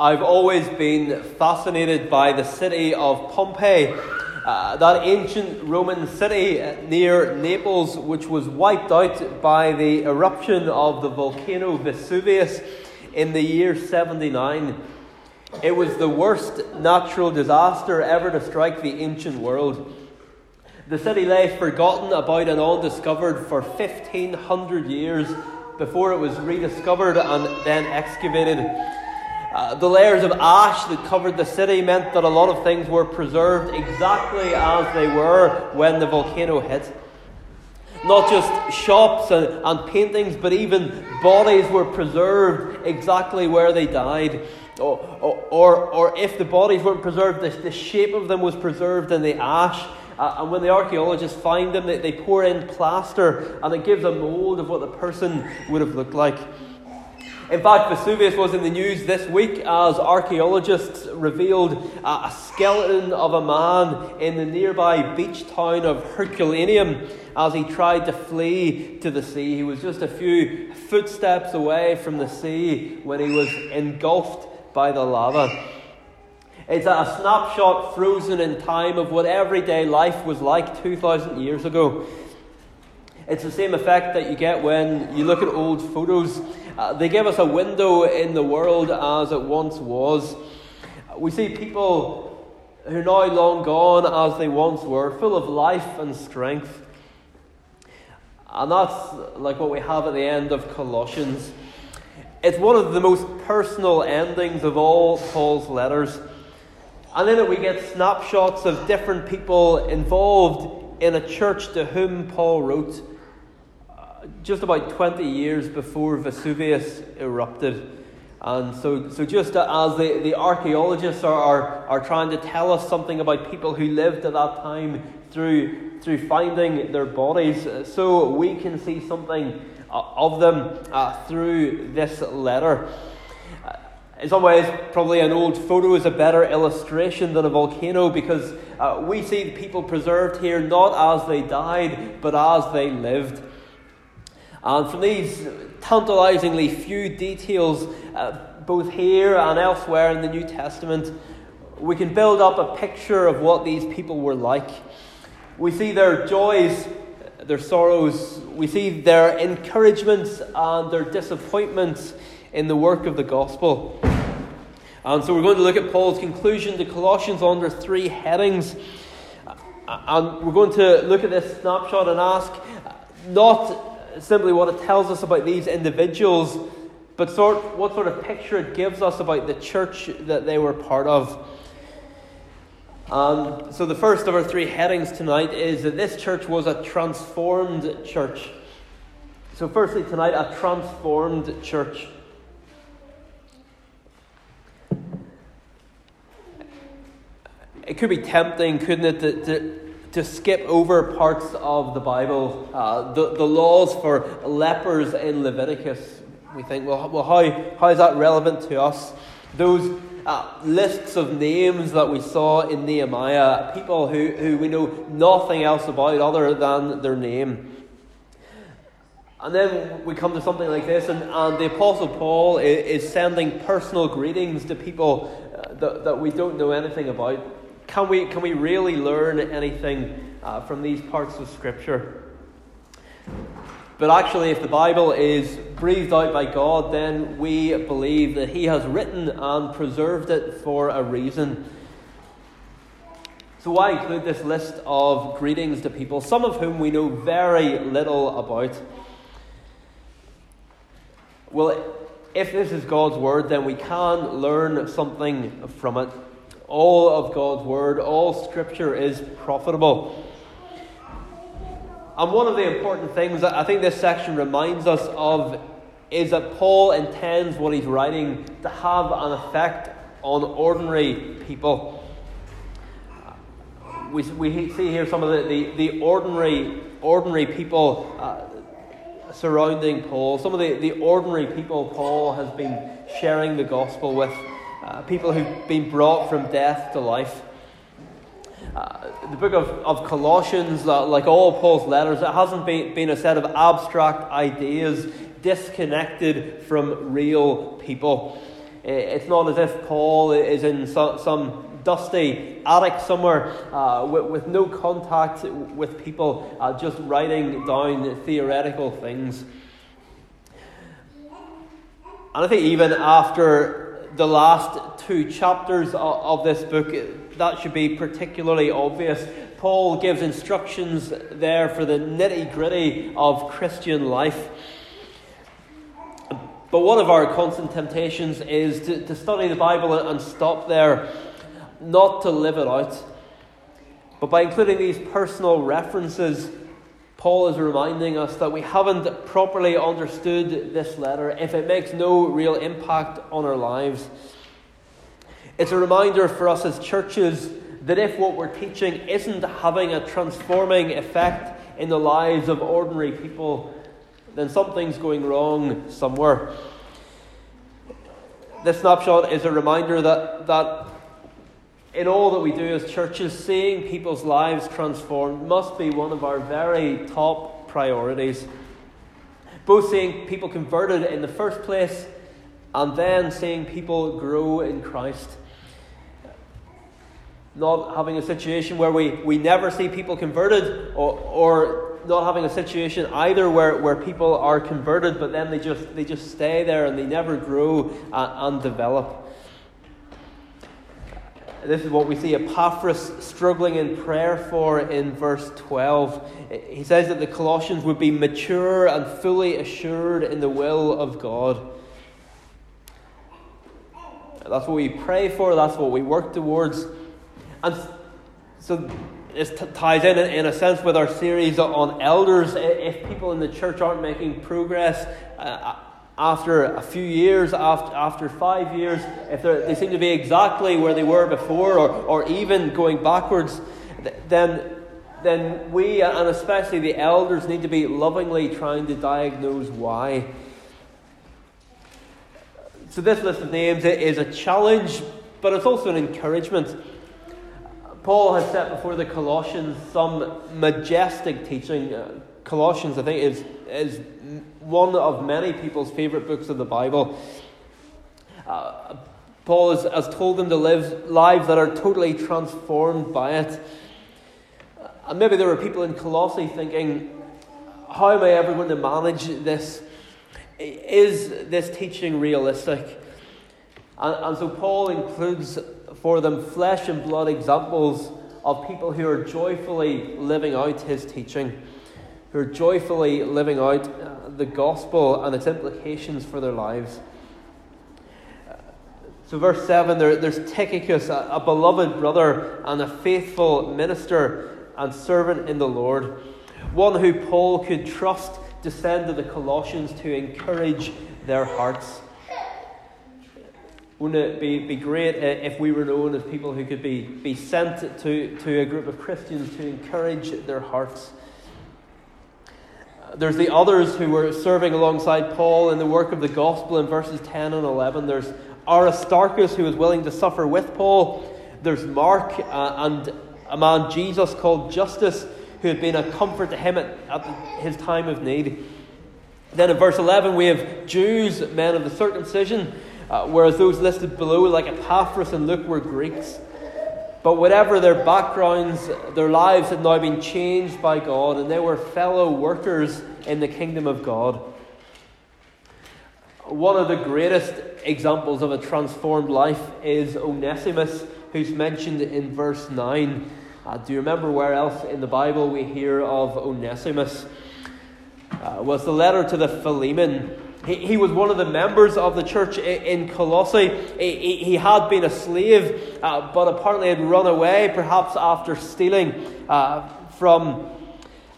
I've always been fascinated by the city of Pompeii, uh, that ancient Roman city near Naples, which was wiped out by the eruption of the volcano Vesuvius in the year 79. It was the worst natural disaster ever to strike the ancient world. The city lay forgotten about and undiscovered for 1500 years before it was rediscovered and then excavated. Uh, the layers of ash that covered the city meant that a lot of things were preserved exactly as they were when the volcano hit. Not just shops and, and paintings, but even bodies were preserved exactly where they died. Or, or, or, or if the bodies weren't preserved, the, the shape of them was preserved in the ash. Uh, and when the archaeologists find them, they, they pour in plaster and it gives a mold of what the person would have looked like. In fact, Vesuvius was in the news this week as archaeologists revealed a skeleton of a man in the nearby beach town of Herculaneum as he tried to flee to the sea. He was just a few footsteps away from the sea when he was engulfed by the lava. It's a snapshot frozen in time of what everyday life was like 2,000 years ago. It's the same effect that you get when you look at old photos uh, they give us a window in the world as it once was. We see people who are now long gone as they once were, full of life and strength. And that's like what we have at the end of Colossians. It's one of the most personal endings of all Paul's letters. And in it, we get snapshots of different people involved in a church to whom Paul wrote just about 20 years before Vesuvius erupted. And so, so just as the, the archaeologists are, are, are trying to tell us something about people who lived at that time through, through finding their bodies, so we can see something uh, of them uh, through this letter. Uh, in some ways, probably an old photo is a better illustration than a volcano because uh, we see people preserved here not as they died, but as they lived. And from these tantalizingly few details, uh, both here and elsewhere in the New Testament, we can build up a picture of what these people were like. We see their joys, their sorrows, we see their encouragements and their disappointments in the work of the gospel. And so we're going to look at Paul's conclusion to Colossians under three headings. And we're going to look at this snapshot and ask not simply what it tells us about these individuals, but sort, what sort of picture it gives us about the church that they were part of. And so, the first of our three headings tonight is that this church was a transformed church. So, firstly, tonight, a transformed church. It could be tempting, couldn't it, to, to to skip over parts of the Bible, uh, the, the laws for lepers in Leviticus. We think, well, well how, how is that relevant to us? Those uh, lists of names that we saw in Nehemiah, people who, who we know nothing else about other than their name. And then we come to something like this, and, and the Apostle Paul is, is sending personal greetings to people uh, that, that we don't know anything about. Can we, can we really learn anything uh, from these parts of Scripture? But actually, if the Bible is breathed out by God, then we believe that He has written and preserved it for a reason. So, why include this list of greetings to people, some of whom we know very little about? Well, if this is God's Word, then we can learn something from it. All of God's Word, all Scripture is profitable. And one of the important things that I think this section reminds us of is that Paul intends what he's writing to have an effect on ordinary people. We, we see here some of the, the, the ordinary, ordinary people uh, surrounding Paul, some of the, the ordinary people Paul has been sharing the gospel with uh, people who've been brought from death to life. Uh, the book of, of Colossians, uh, like all Paul's letters, it hasn't been, been a set of abstract ideas disconnected from real people. It's not as if Paul is in some dusty attic somewhere uh, with, with, no contact with people, uh, just writing down theoretical things. And I think even after the last two chapters of, this book, that should be particularly obvious. Paul gives instructions there for the nitty gritty of Christian life. But one of our constant temptations is to, to study the Bible and stop there, not to live it out. But by including these personal references, Paul is reminding us that we haven't properly understood this letter if it makes no real impact on our lives. It's a reminder for us as churches that if what we're teaching isn't having a transforming effect in the lives of ordinary people, then something's going wrong somewhere. This snapshot is a reminder that, that in all that we do as churches, seeing people's lives transformed must be one of our very top priorities. Both seeing people converted in the first place and then seeing people grow in Christ. Not having a situation where we, we never see people converted or, or not having a situation either where, where people are converted, but then they just, they just stay there and they never grow and, and develop. This is what we see Epaphras struggling in prayer for in verse 12. He says that the Colossians would be mature and fully assured in the will of God. That's what we pray for, that's what we work towards. And so this t- ties in, in a sense with our series on elders. If people in the church aren't making progress uh, after a few years, after, after five years, if they seem to be exactly where they were before or, or even going backwards, then, then we, and especially the elders, need to be lovingly trying to diagnose why. So, this list of names is a challenge, but it's also an encouragement. Paul has set before the Colossians some majestic teaching. Uh, Colossians, I think, is, is one of many people's favourite books of the Bible. Uh, Paul has, has told them to live lives that are totally transformed by it. And maybe there were people in Colossae thinking, how am I ever going to manage this? Is this teaching realistic? And, and so Paul includes for them flesh and blood examples of people who are joyfully living out his teaching, who are joyfully living out uh, the gospel and its implications for their lives. So, verse 7 there, there's Tychicus, a, a beloved brother and a faithful minister and servant in the Lord, one who Paul could trust to send to the Colossians to encourage their hearts. Wouldn't it be, be great if we were known as people who could be, be sent to, to a group of Christians to encourage their hearts? There's the others who were serving alongside Paul in the work of the gospel in verses 10 and 11. There's Aristarchus, who was willing to suffer with Paul. There's Mark uh, and a man, Jesus, called Justus, who had been a comfort to him at, at his time of need. Then in verse 11, we have Jews, men of the circumcision uh, whereas those listed below, like Epaphras and Luke, were Greeks. But whatever their backgrounds, their lives had now been changed by God, and they were fellow workers in the kingdom of God. One of the greatest examples of a transformed life is Onesimus, who's mentioned in verse 9. Uh, do you remember where else in the Bible we hear of Onesimus? Uh, was the letter to the Philemon he, he was one of the members of the church in Colossae. He, he had been a slave, uh, but apparently had run away, perhaps after stealing uh, from,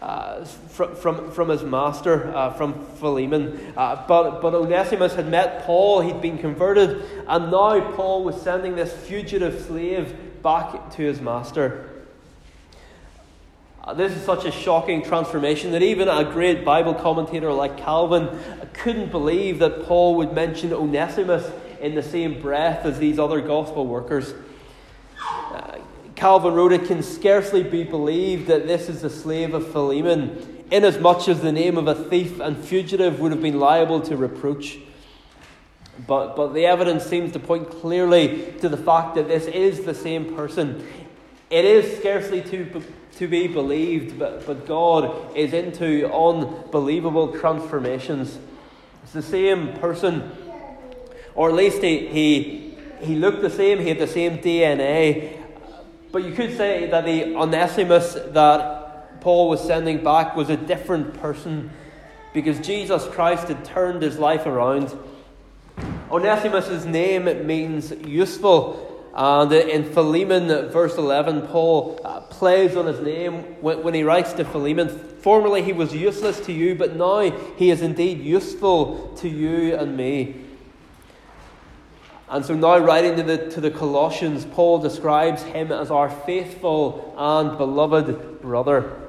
uh, from, from, from his master, uh, from Philemon. Uh, but, but Onesimus had met Paul, he'd been converted, and now Paul was sending this fugitive slave back to his master. Uh, this is such a shocking transformation that even a great Bible commentator like Calvin couldn't believe that Paul would mention Onesimus in the same breath as these other gospel workers. Uh, Calvin wrote, It can scarcely be believed that this is the slave of Philemon, inasmuch as the name of a thief and fugitive would have been liable to reproach. But, but the evidence seems to point clearly to the fact that this is the same person. It is scarcely to, to be believed, but, but God is into unbelievable transformations. It's the same person, or at least he, he, he looked the same, he had the same DNA. But you could say that the Onesimus that Paul was sending back was a different person because Jesus Christ had turned his life around. Onesimus' name means useful. And in Philemon, verse 11, Paul uh, plays on his name when, when he writes to Philemon Formerly he was useless to you, but now he is indeed useful to you and me. And so now, writing to the, to the Colossians, Paul describes him as our faithful and beloved brother.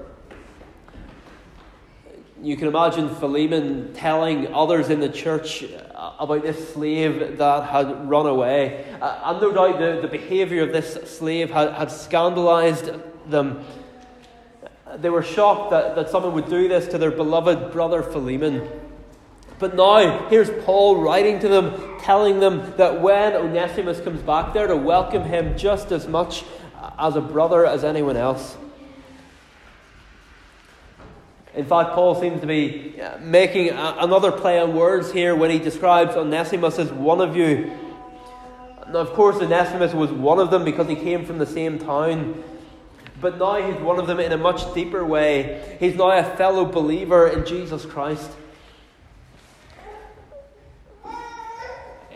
You can imagine Philemon telling others in the church uh, about this slave that had run away. Uh, and no doubt the, the behaviour of this slave had, had scandalized them. They were shocked that, that someone would do this to their beloved brother Philemon. But now, here's Paul writing to them, telling them that when Onesimus comes back, they're to welcome him just as much as a brother as anyone else. In fact, Paul seems to be uh, making another play on words here when he describes Onesimus as one of you. Now, of course, Onesimus was one of them because he came from the same town. But now he's one of them in a much deeper way. He's now a fellow believer in Jesus Christ.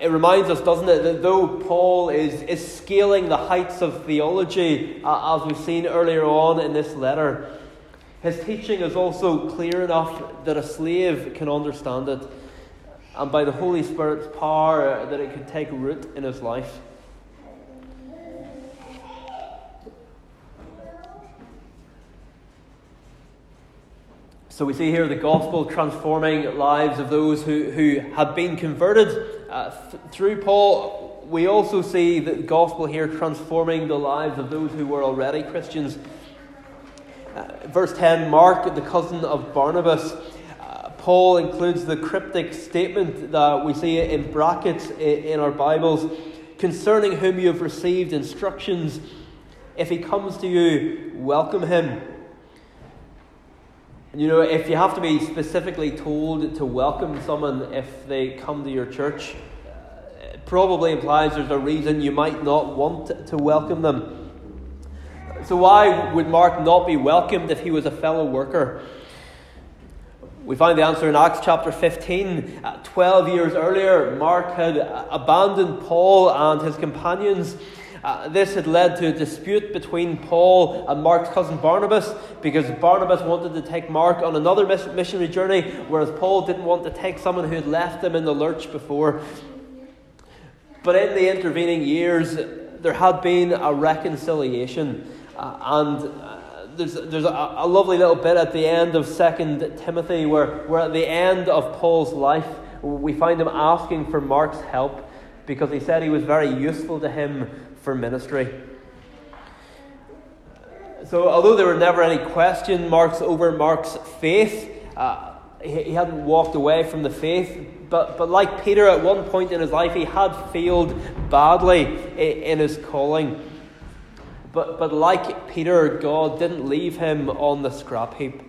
It reminds us, doesn't it, that though Paul is, is scaling the heights of theology, uh, as we've seen earlier on in this letter, his teaching is also clear enough that a slave can understand it, and by the Holy Spirit's power, that it can take root in his life. So we see here the gospel transforming lives of those who, who had been converted uh, th- through Paul. We also see the gospel here transforming the lives of those who were already Christians. Uh, verse 10 Mark, the cousin of Barnabas. Uh, Paul includes the cryptic statement that we see in brackets in our Bibles concerning whom you have received instructions. If he comes to you, welcome him. You know, if you have to be specifically told to welcome someone if they come to your church, it probably implies there's a reason you might not want to welcome them. So, why would Mark not be welcomed if he was a fellow worker? We find the answer in Acts chapter 15. Uh, 12 years earlier, Mark had abandoned Paul and his companions. Uh, this had led to a dispute between Paul and Mark's cousin Barnabas because Barnabas wanted to take Mark on another missionary journey, whereas Paul didn't want to take someone who had left him in the lurch before. But in the intervening years, there had been a reconciliation. Uh, and uh, there's, there's a, a, lovely little bit at the end of Second Timothy where, where at the end of Paul's life, we find him asking for Mark's help because he said he was very useful to him for ministry. So, although there were never any question marks over Mark's faith, uh, he, he hadn't walked away from the faith. But, but like Peter, at one point in his life, he had failed badly in, in his calling. But, but like Peter, God didn't leave him on the scrap heap.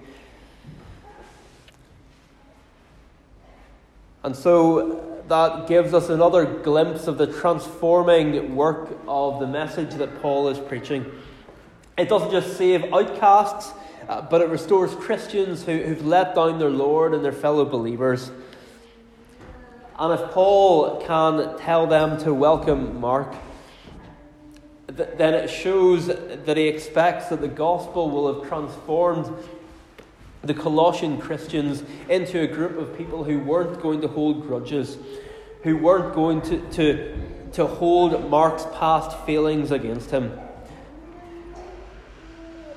And so that gives us another glimpse of the transforming work of the message that Paul is preaching. It doesn't just save outcasts, uh, but it restores Christians who, who've let down their Lord and their fellow believers. And if Paul can tell them to welcome Mark, then it shows that he expects that the gospel will have transformed the Colossian Christians into a group of people who weren't going to hold grudges, who weren't going to, to, to hold Mark's past feelings against him.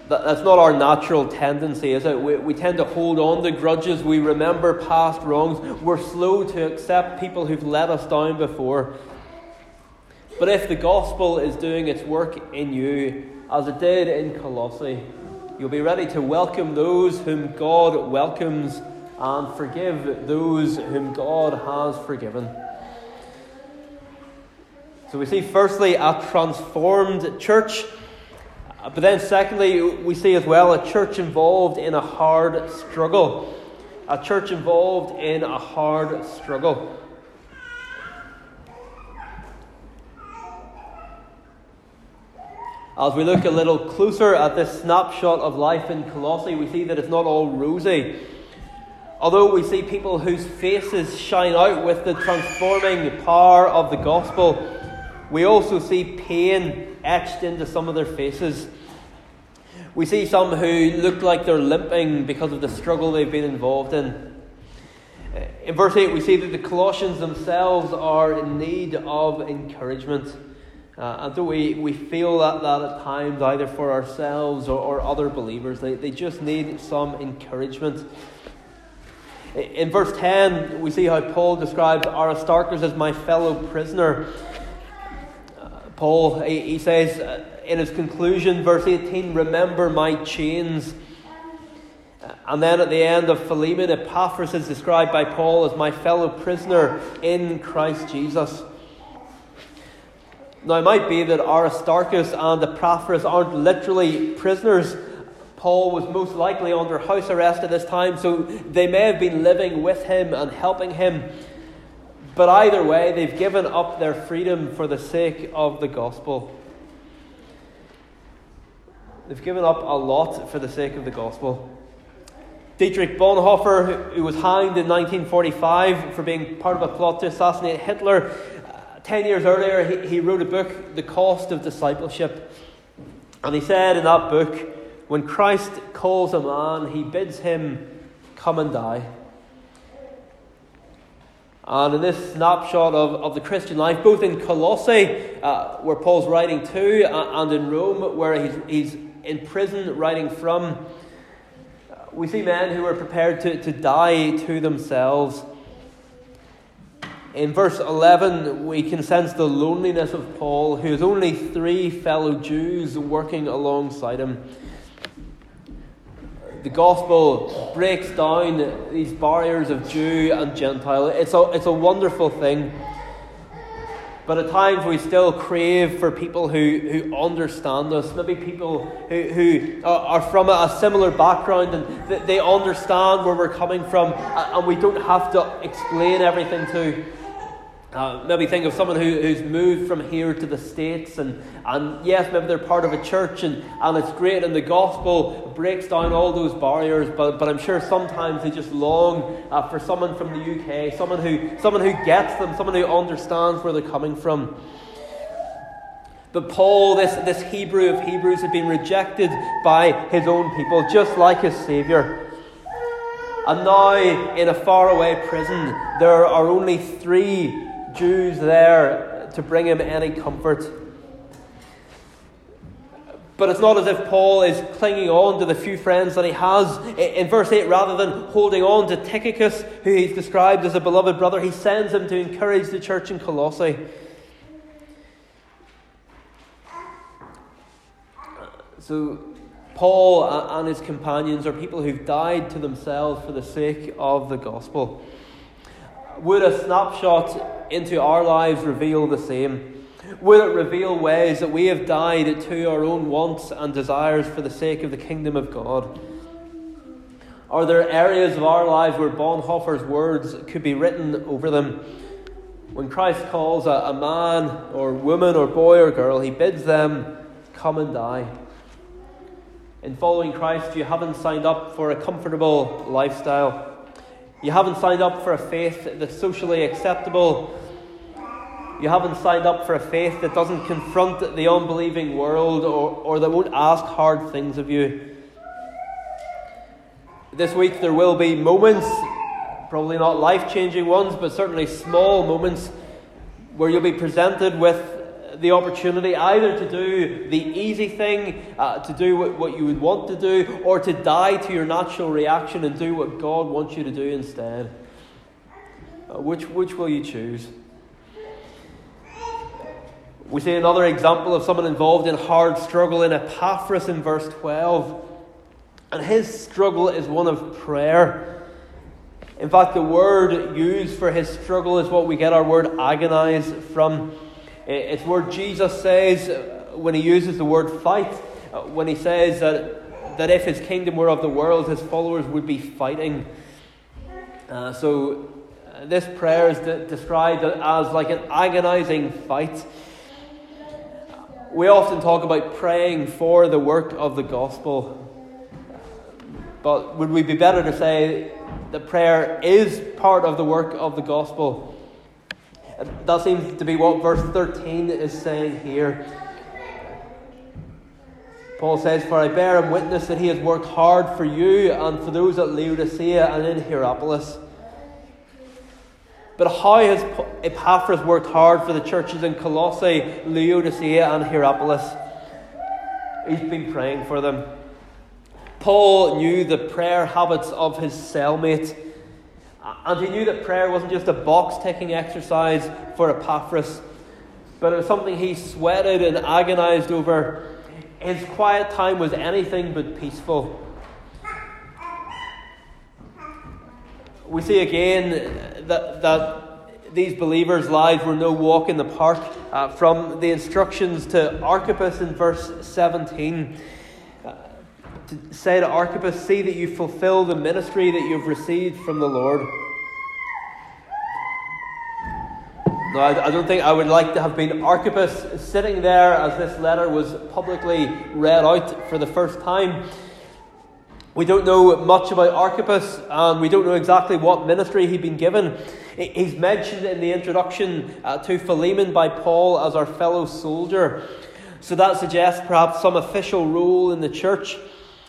That, that's not our natural tendency, is it? We, we tend to hold on to grudges, we remember past wrongs, we're slow to accept people who've let us down before. But if the gospel is doing its work in you, as it did in Colossae, you'll be ready to welcome those whom God welcomes and forgive those whom God has forgiven. So we see, firstly, a transformed church. But then, secondly, we see as well a church involved in a hard struggle. A church involved in a hard struggle. As we look a little closer at this snapshot of life in Colossae, we see that it's not all rosy. Although we see people whose faces shine out with the transforming power of the gospel, we also see pain etched into some of their faces. We see some who look like they're limping because of the struggle they've been involved in. In verse 8, we see that the Colossians themselves are in need of encouragement. Uh, and so we, we feel that, that at times, either for ourselves or, or other believers, they, they just need some encouragement. In verse 10, we see how Paul describes Aristarchus as my fellow prisoner. Paul, he he says uh, in his conclusion, verse 18, remember my chains. And then at the end of Philemon, Epaphras is described by Paul as my fellow prisoner in Christ Jesus. Now, it might be that Aristarchus and Epaphras aren't literally prisoners. Paul was most likely under house arrest at this time, so they may have been living with him and helping him. But either way, they've given up their freedom for the sake of the gospel. They've given up a lot for the sake of the gospel. Dietrich Bonhoeffer, who was hanged in 1945 for being part of a plot to assassinate Hitler, 10 years earlier, he, he wrote a book, The Cost of Discipleship. And he said in that book, when Christ calls a man, he bids him come and die. And in this snapshot of, of the Christian life, both in Colossae, uh, where Paul's writing to, uh, and in Rome, where he's, he's in prison writing from, uh, we see men who are prepared to, to die to themselves. In verse 11, we can sense the loneliness of Paul, who has only three fellow Jews working alongside him the gospel breaks down these barriers of Jew and Gentile. It's a, it's a wonderful thing. But at times we still crave for people who, who understand us, maybe people who, who are from a similar background and they understand where we're coming from and we don't have to explain everything to. Uh, maybe think of someone who, who's moved from here to the States, and, and yes, maybe they're part of a church, and, and it's great, and the gospel breaks down all those barriers, but, but I'm sure sometimes they just long uh, for someone from the UK, someone who, someone who gets them, someone who understands where they're coming from. But Paul, this, this Hebrew of Hebrews, had been rejected by his own people, just like his Saviour. And now, in a faraway prison, there are only three Jews there to bring him any comfort. But it's not as if Paul is clinging on to the few friends that he has. In verse 8, rather than holding on to Tychicus, who he's described as a beloved brother, he sends him to encourage the church in Colossae. So, Paul and his companions are people who've died to themselves for the sake of the gospel. Would a snapshot into our lives reveal the same? Would it reveal ways that we have died to our own wants and desires for the sake of the kingdom of God? Are there areas of our lives where Bonhoeffer's words could be written over them? When Christ calls a, a man or woman or boy or girl, he bids them come and die. In following Christ, you haven't signed up for a comfortable lifestyle. You haven't signed up for a faith that's socially acceptable. You haven't signed up for a faith that doesn't confront the unbelieving world or, or that won't ask hard things of you. This week there will be moments, probably not life changing ones, but certainly small moments, where you'll be presented with the opportunity either to do the easy thing, uh, to do what, what you would want to do, or to die to your natural reaction and do what God wants you to do instead. Uh, which, which will you choose? We see another example of someone involved in hard struggle in Epaphras in verse 12. And his struggle is one of prayer. In fact, the word used for his struggle is what we get our word agonize from. It's where Jesus says, uh, when he uses the word fight, uh, when he says that, that if his kingdom were of the world, his followers would be fighting. Uh, so uh, this prayer is de- described as like an agonizing fight. We often talk about praying for the work of the gospel. But would we be better to say that prayer is part of the work of the gospel? That seems to be what verse 13 is saying here. Paul says, For I bear him witness that he has worked hard for you and for those at Laodicea and in Hierapolis. But how has Epaphras worked hard for the churches in Colossae, Laodicea, and Hierapolis? He's been praying for them. Paul knew the prayer habits of his cellmate, and he knew that prayer wasn't just a box ticking exercise for Epaphras, but it was something he sweated and agonized over. His quiet time was anything but peaceful. We see again that, that these believers' lives were no walk in the park. Uh, from the instructions to Archippus in verse 17 to say to Archippus, See that you fulfill the ministry that you've received from the Lord. Now, I, don't think I would like to have been Archippus sitting there as this letter was publicly read out for the first time. We don't know much about Archippus, and we don't know exactly what ministry he'd been given. He's mentioned in the introduction uh, to Philemon by Paul as our fellow soldier. So that suggests perhaps some official role in the church.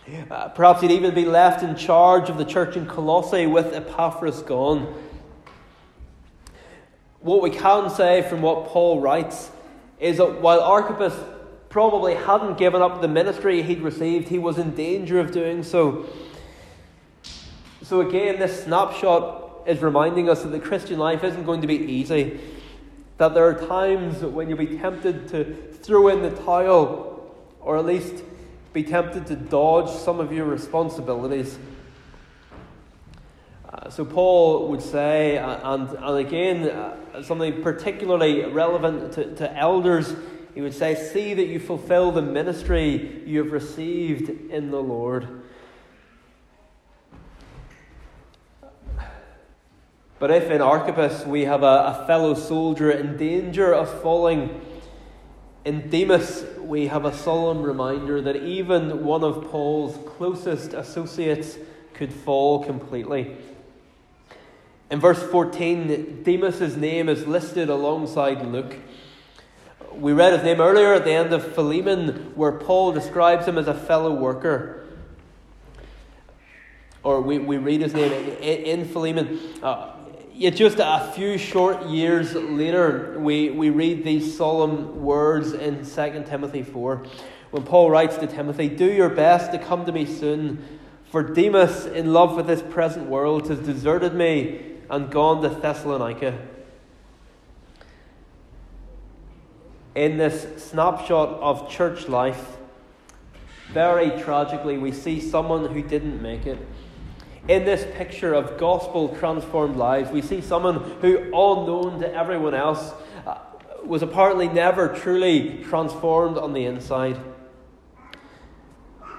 Uh, perhaps he'd even be left in charge of the church in Colossae with Epaphras gone. What we can say from what Paul writes is that while Archippus probably hadn't given up the ministry he'd received, he was in danger of doing so. So, again, this snapshot is reminding us that the Christian life isn't going to be easy. That there are times when you'll be tempted to throw in the towel, or at least be tempted to dodge some of your responsibilities. Uh, so, Paul would say, uh, and, and again, uh, something particularly relevant to, to elders, he would say, See that you fulfill the ministry you have received in the Lord. But if in Archippus we have a, a fellow soldier in danger of falling, in Demas we have a solemn reminder that even one of Paul's closest associates could fall completely. In verse 14, Demas's name is listed alongside Luke. We read his name earlier at the end of Philemon, where Paul describes him as a fellow worker. Or we, we read his name in, in Philemon. Uh, Yet just a few short years later, we, we read these solemn words in 2 Timothy 4, when Paul writes to Timothy, Do your best to come to me soon, for Demas, in love with this present world, has deserted me and gone to Thessalonica. In this snapshot of church life, very tragically, we see someone who didn't make it. In this picture of gospel transformed lives, we see someone who, unknown to everyone else, uh, was apparently never truly transformed on the inside.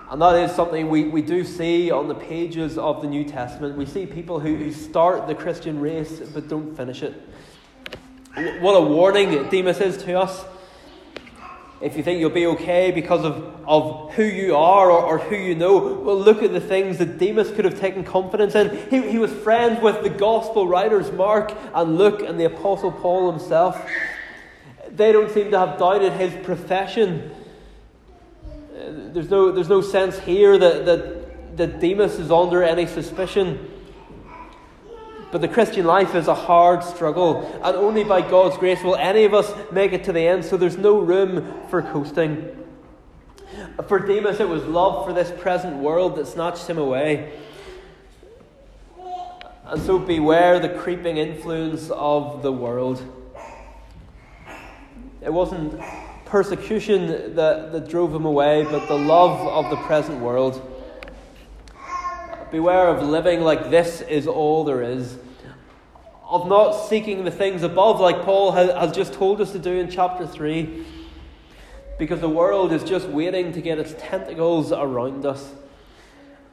And that is something we, we do see on the pages of the New Testament. We see people who, who start the Christian race but don't finish it. What a warning Demas is to us if you think you'll be okay because of, of who you are or, or who you know, well, look at the things that Demas could have taken confidence in. He, he was friends with the gospel writers Mark and Luke and the Apostle Paul himself. They don't seem to have doubted his profession. Uh, there's no, there's no sense here that, that, that Demas is under any suspicion. But the Christian life is a hard struggle, and only by God's grace will any of us make it to the end, so there's no room for coasting. For Demas, it was love for this present world that snatched him away. And so beware the creeping influence of the world. It wasn't persecution that, that drove him away, but the love of the present world. Beware of living like this is all there is. of not seeking the things above, like Paul has just told us to do in chapter 3, because the world is just waiting to get its tentacles around us.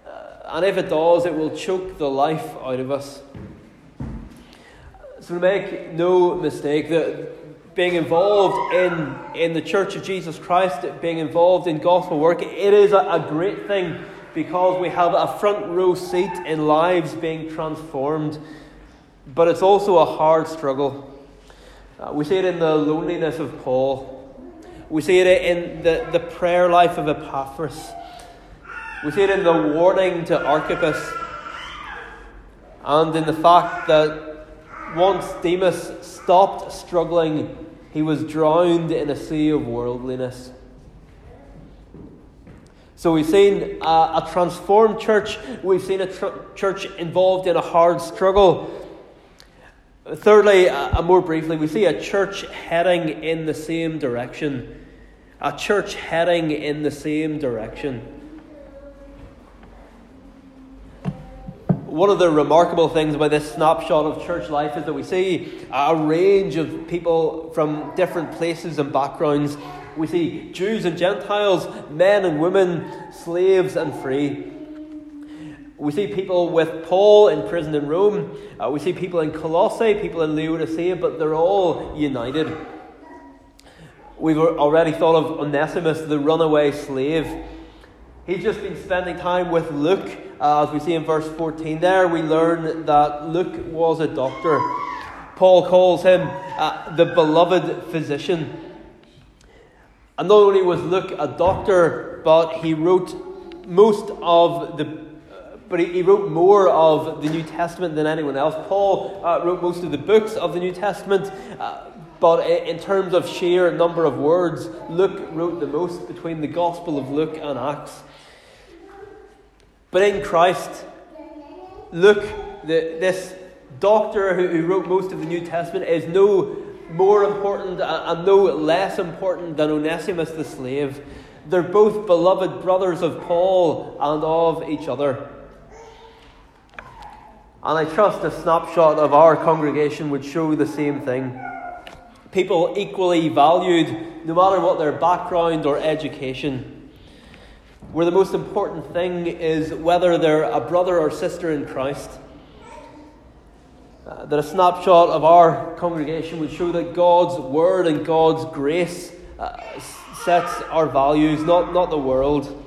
Uh, and if it does, it will choke the life out of us. So make no mistake that being involved in, in the Church of Jesus Christ, being involved in gospel work, it is a, a great thing because we have a front row seat in lives being transformed but it's also a hard struggle. Uh, we see it in the loneliness of Paul. We see it in the, the prayer life of Epaphras. We see it in the warning to Archippus. And in the fact that once Demas stopped struggling, he was drowned in a sea of worldliness. So we've seen a, a transformed church, we've seen a tr- church involved in a hard struggle. Thirdly, and more briefly, we see a church heading in the same direction. A church heading in the same direction. One of the remarkable things about this snapshot of church life is that we see a range of people from different places and backgrounds. We see Jews and Gentiles, men and women, slaves and free. We see people with Paul in prison in Rome. Uh, we see people in Colossae, people in Laodicea, but they're all united. We've already thought of Onesimus, the runaway slave. He's just been spending time with Luke. Uh, as we see in verse 14 there, we learn that Luke was a doctor. Paul calls him uh, the beloved physician. And not only was Luke a doctor, but he wrote most of the but he, wrote more of the New Testament than anyone else. Paul uh, wrote most of the books of the New Testament, uh, but in terms of sheer number of words, Luke wrote the most between the Gospel of Luke and Acts. But in Christ, Luke, the, this doctor who, who wrote most of the New Testament, is no more important uh, and no less important than Onesimus the slave. They're both beloved brothers of Paul and of each other. And I trust a snapshot of our congregation would show the same thing. People equally valued, no matter what their background or education. Where the most important thing is whether they're a brother or sister in Christ. Uh, that a snapshot of our congregation would show that God's word and God's grace uh, sets our values, not, not the world.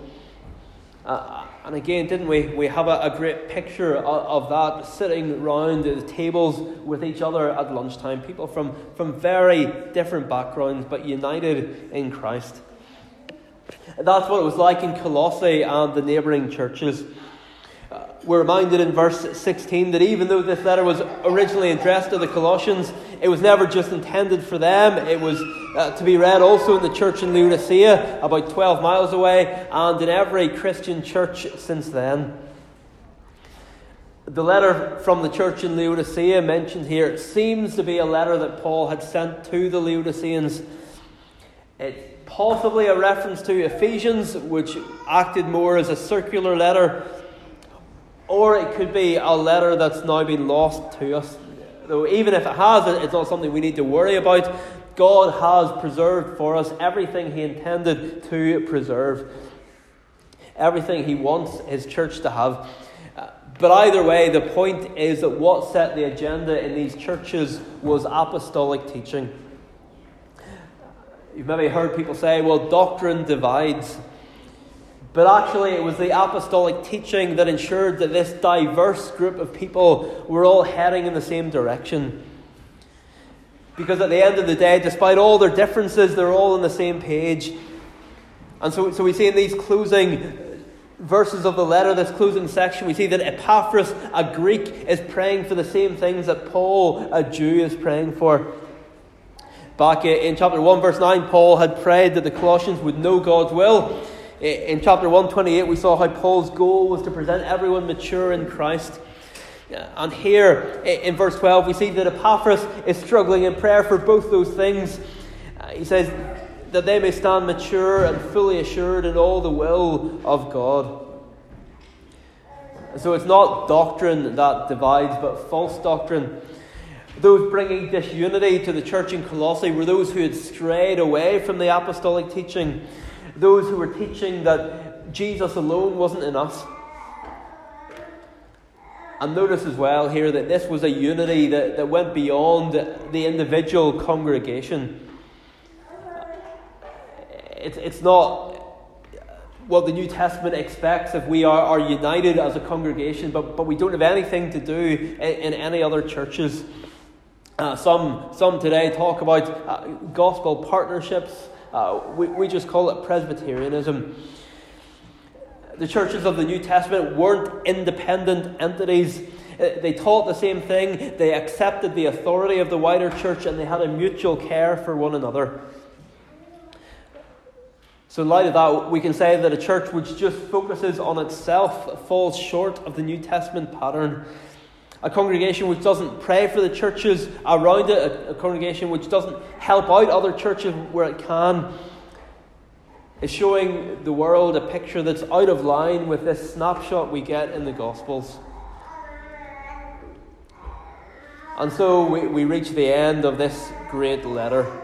Uh, and again, didn't we? We have a, a great picture of, of, that sitting round the tables with each other at lunchtime. People from, from very different backgrounds, but united in Christ. That's what it was like in Colossae and the neighbouring churches. Uh, we're reminded in verse 16 that even though this letter was originally addressed to the Colossians, it was never just intended for them. It was uh, to be read also in the church in Laodicea, about 12 miles away, and in every Christian church since then. The letter from the church in Laodicea mentioned here seems to be a letter that Paul had sent to the Laodiceans. It's possibly a reference to Ephesians, which acted more as a circular letter or it could be a letter that's now been lost to us. Though, even if it has, it's not something we need to worry about. God has preserved for us everything He intended to preserve, everything He wants His church to have. But either way, the point is that what set the agenda in these churches was apostolic teaching. You've maybe heard people say, well, doctrine divides. But actually, it was the apostolic teaching that ensured that this diverse group of people were all heading in the same direction. Because at the end of the day, despite all their differences, they're all on the same page. And so, so we see in these closing verses of the letter, this closing section, we see that Epaphras, a Greek, is praying for the same things that Paul, a Jew, is praying for. Back in chapter 1, verse 9, Paul had prayed that the Colossians would know God's will. In chapter 128, we saw how Paul's goal was to present everyone mature in Christ. And here in verse 12, we see that Epaphras is struggling in prayer for both those things. Uh, he says that they may stand mature and fully assured in all the will of God. So it's not doctrine that divides, but false doctrine. Those bringing disunity to the church in Colossae were those who had strayed away from the apostolic teaching, those who were teaching that Jesus alone wasn't enough. And notice as well here that this was a unity that, that went beyond the individual congregation. It's, it's not what the New Testament expects if we are, are united as a congregation, but, but we don't have anything to do in, in any other churches. Uh, some, some today talk about uh, gospel partnerships. Uh, we, we just call it Presbyterianism. The churches of the New Testament weren't independent entities. Uh, they taught the same thing, they accepted the authority of the wider church, and they had a mutual care for one another. So, in light of that, we can say that a church which just focuses on itself falls short of the New Testament pattern a congregation which doesn't pray for the churches around it, a, a congregation which doesn't help out other churches where it can, is showing the world a picture that's out of line with this snapshot we get in the Gospels. And so we, we reach the end of this great letter.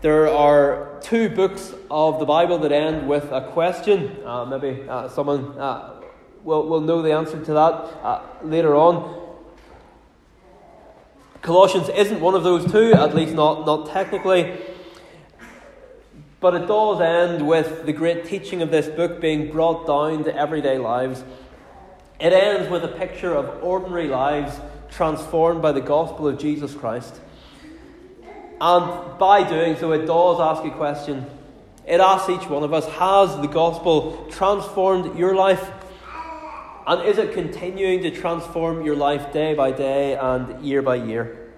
There are two books of the Bible that end with a question. Uh, maybe uh, someone uh, We'll, we'll know the answer to that uh, later on. Colossians isn't one of those two, at least not, not technically. But it does end with the great teaching of this book being brought down to everyday lives. It ends with a picture of ordinary lives transformed by the gospel of Jesus Christ. And by doing so, it does ask a question. It asks each one of us Has the gospel transformed your life? And is it continuing to transform your life day by day and year by year?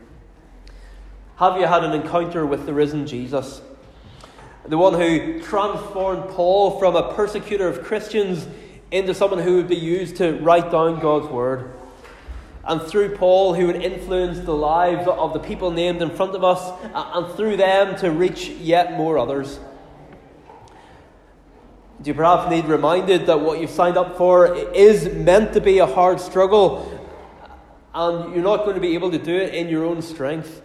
Have you had an encounter with the risen Jesus? The one who transformed Paul from a persecutor of Christians into someone who would be used to write down God's word. And through Paul, who would influence the lives of the people named in front of us, and through them to reach yet more others. Do you perhaps need reminded that what you've signed up for is meant to be a hard struggle and you're not going to be able to do it in your own strength?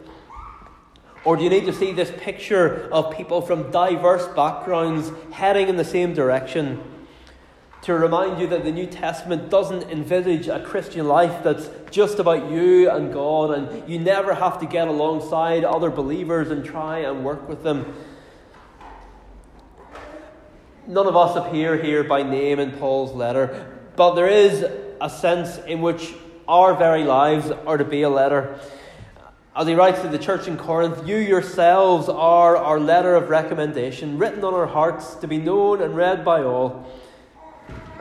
Or do you need to see this picture of people from diverse backgrounds heading in the same direction to remind you that the New Testament doesn't envisage a Christian life that's just about you and God and you never have to get alongside other believers and try and work with them? None of us appear here by name in Paul's letter, but there is a sense in which our very lives are to be a letter. As he writes to the church in Corinth, you yourselves are our letter of recommendation, written on our hearts to be known and read by all.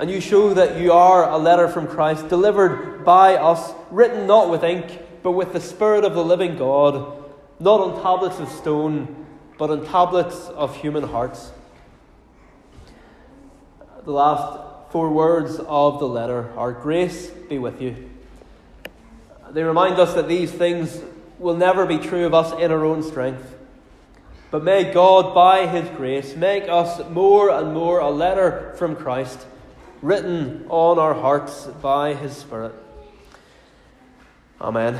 And you show that you are a letter from Christ, delivered by us, written not with ink, but with the Spirit of the living God, not on tablets of stone, but on tablets of human hearts the last four words of the letter are Grace be with you. They remind us that these things will never be true of us in our own strength. But may God, by His grace, make us more and more a letter from Christ, written on our hearts by His Spirit. Amen.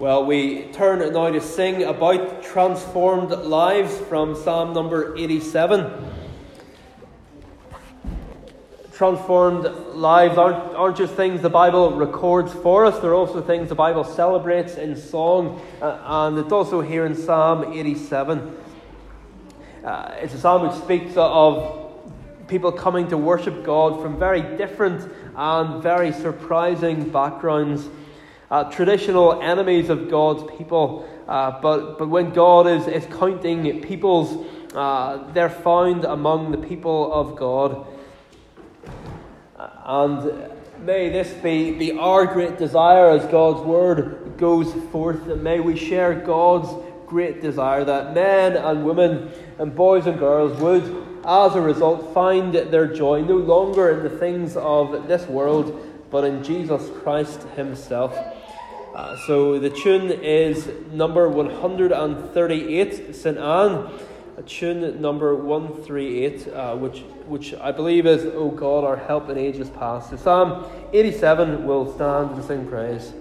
Well, we turn now to sing about transformed lives from Psalm number 87. Transformed lives aren't, aren't just things the Bible records for us, they're also things the Bible celebrates in song, uh, and it's also here in Psalm 87. Uh, it's a psalm which speaks of people coming to worship God from very different and very surprising backgrounds uh, traditional enemies of God's people. Uh, but, but when God is, is counting peoples, uh, they're found among the people of God. And may this be, be our great desire as God's word goes forth. And may we share God's great desire that men and women and boys and girls would, as a result, find their joy no longer in the things of this world, but in Jesus Christ Himself. Uh, so the tune is number 138, St. Anne, a tune number 138, uh, which, which I believe is, O God, our help in ages past. So Psalm 87 will stand and sing praise.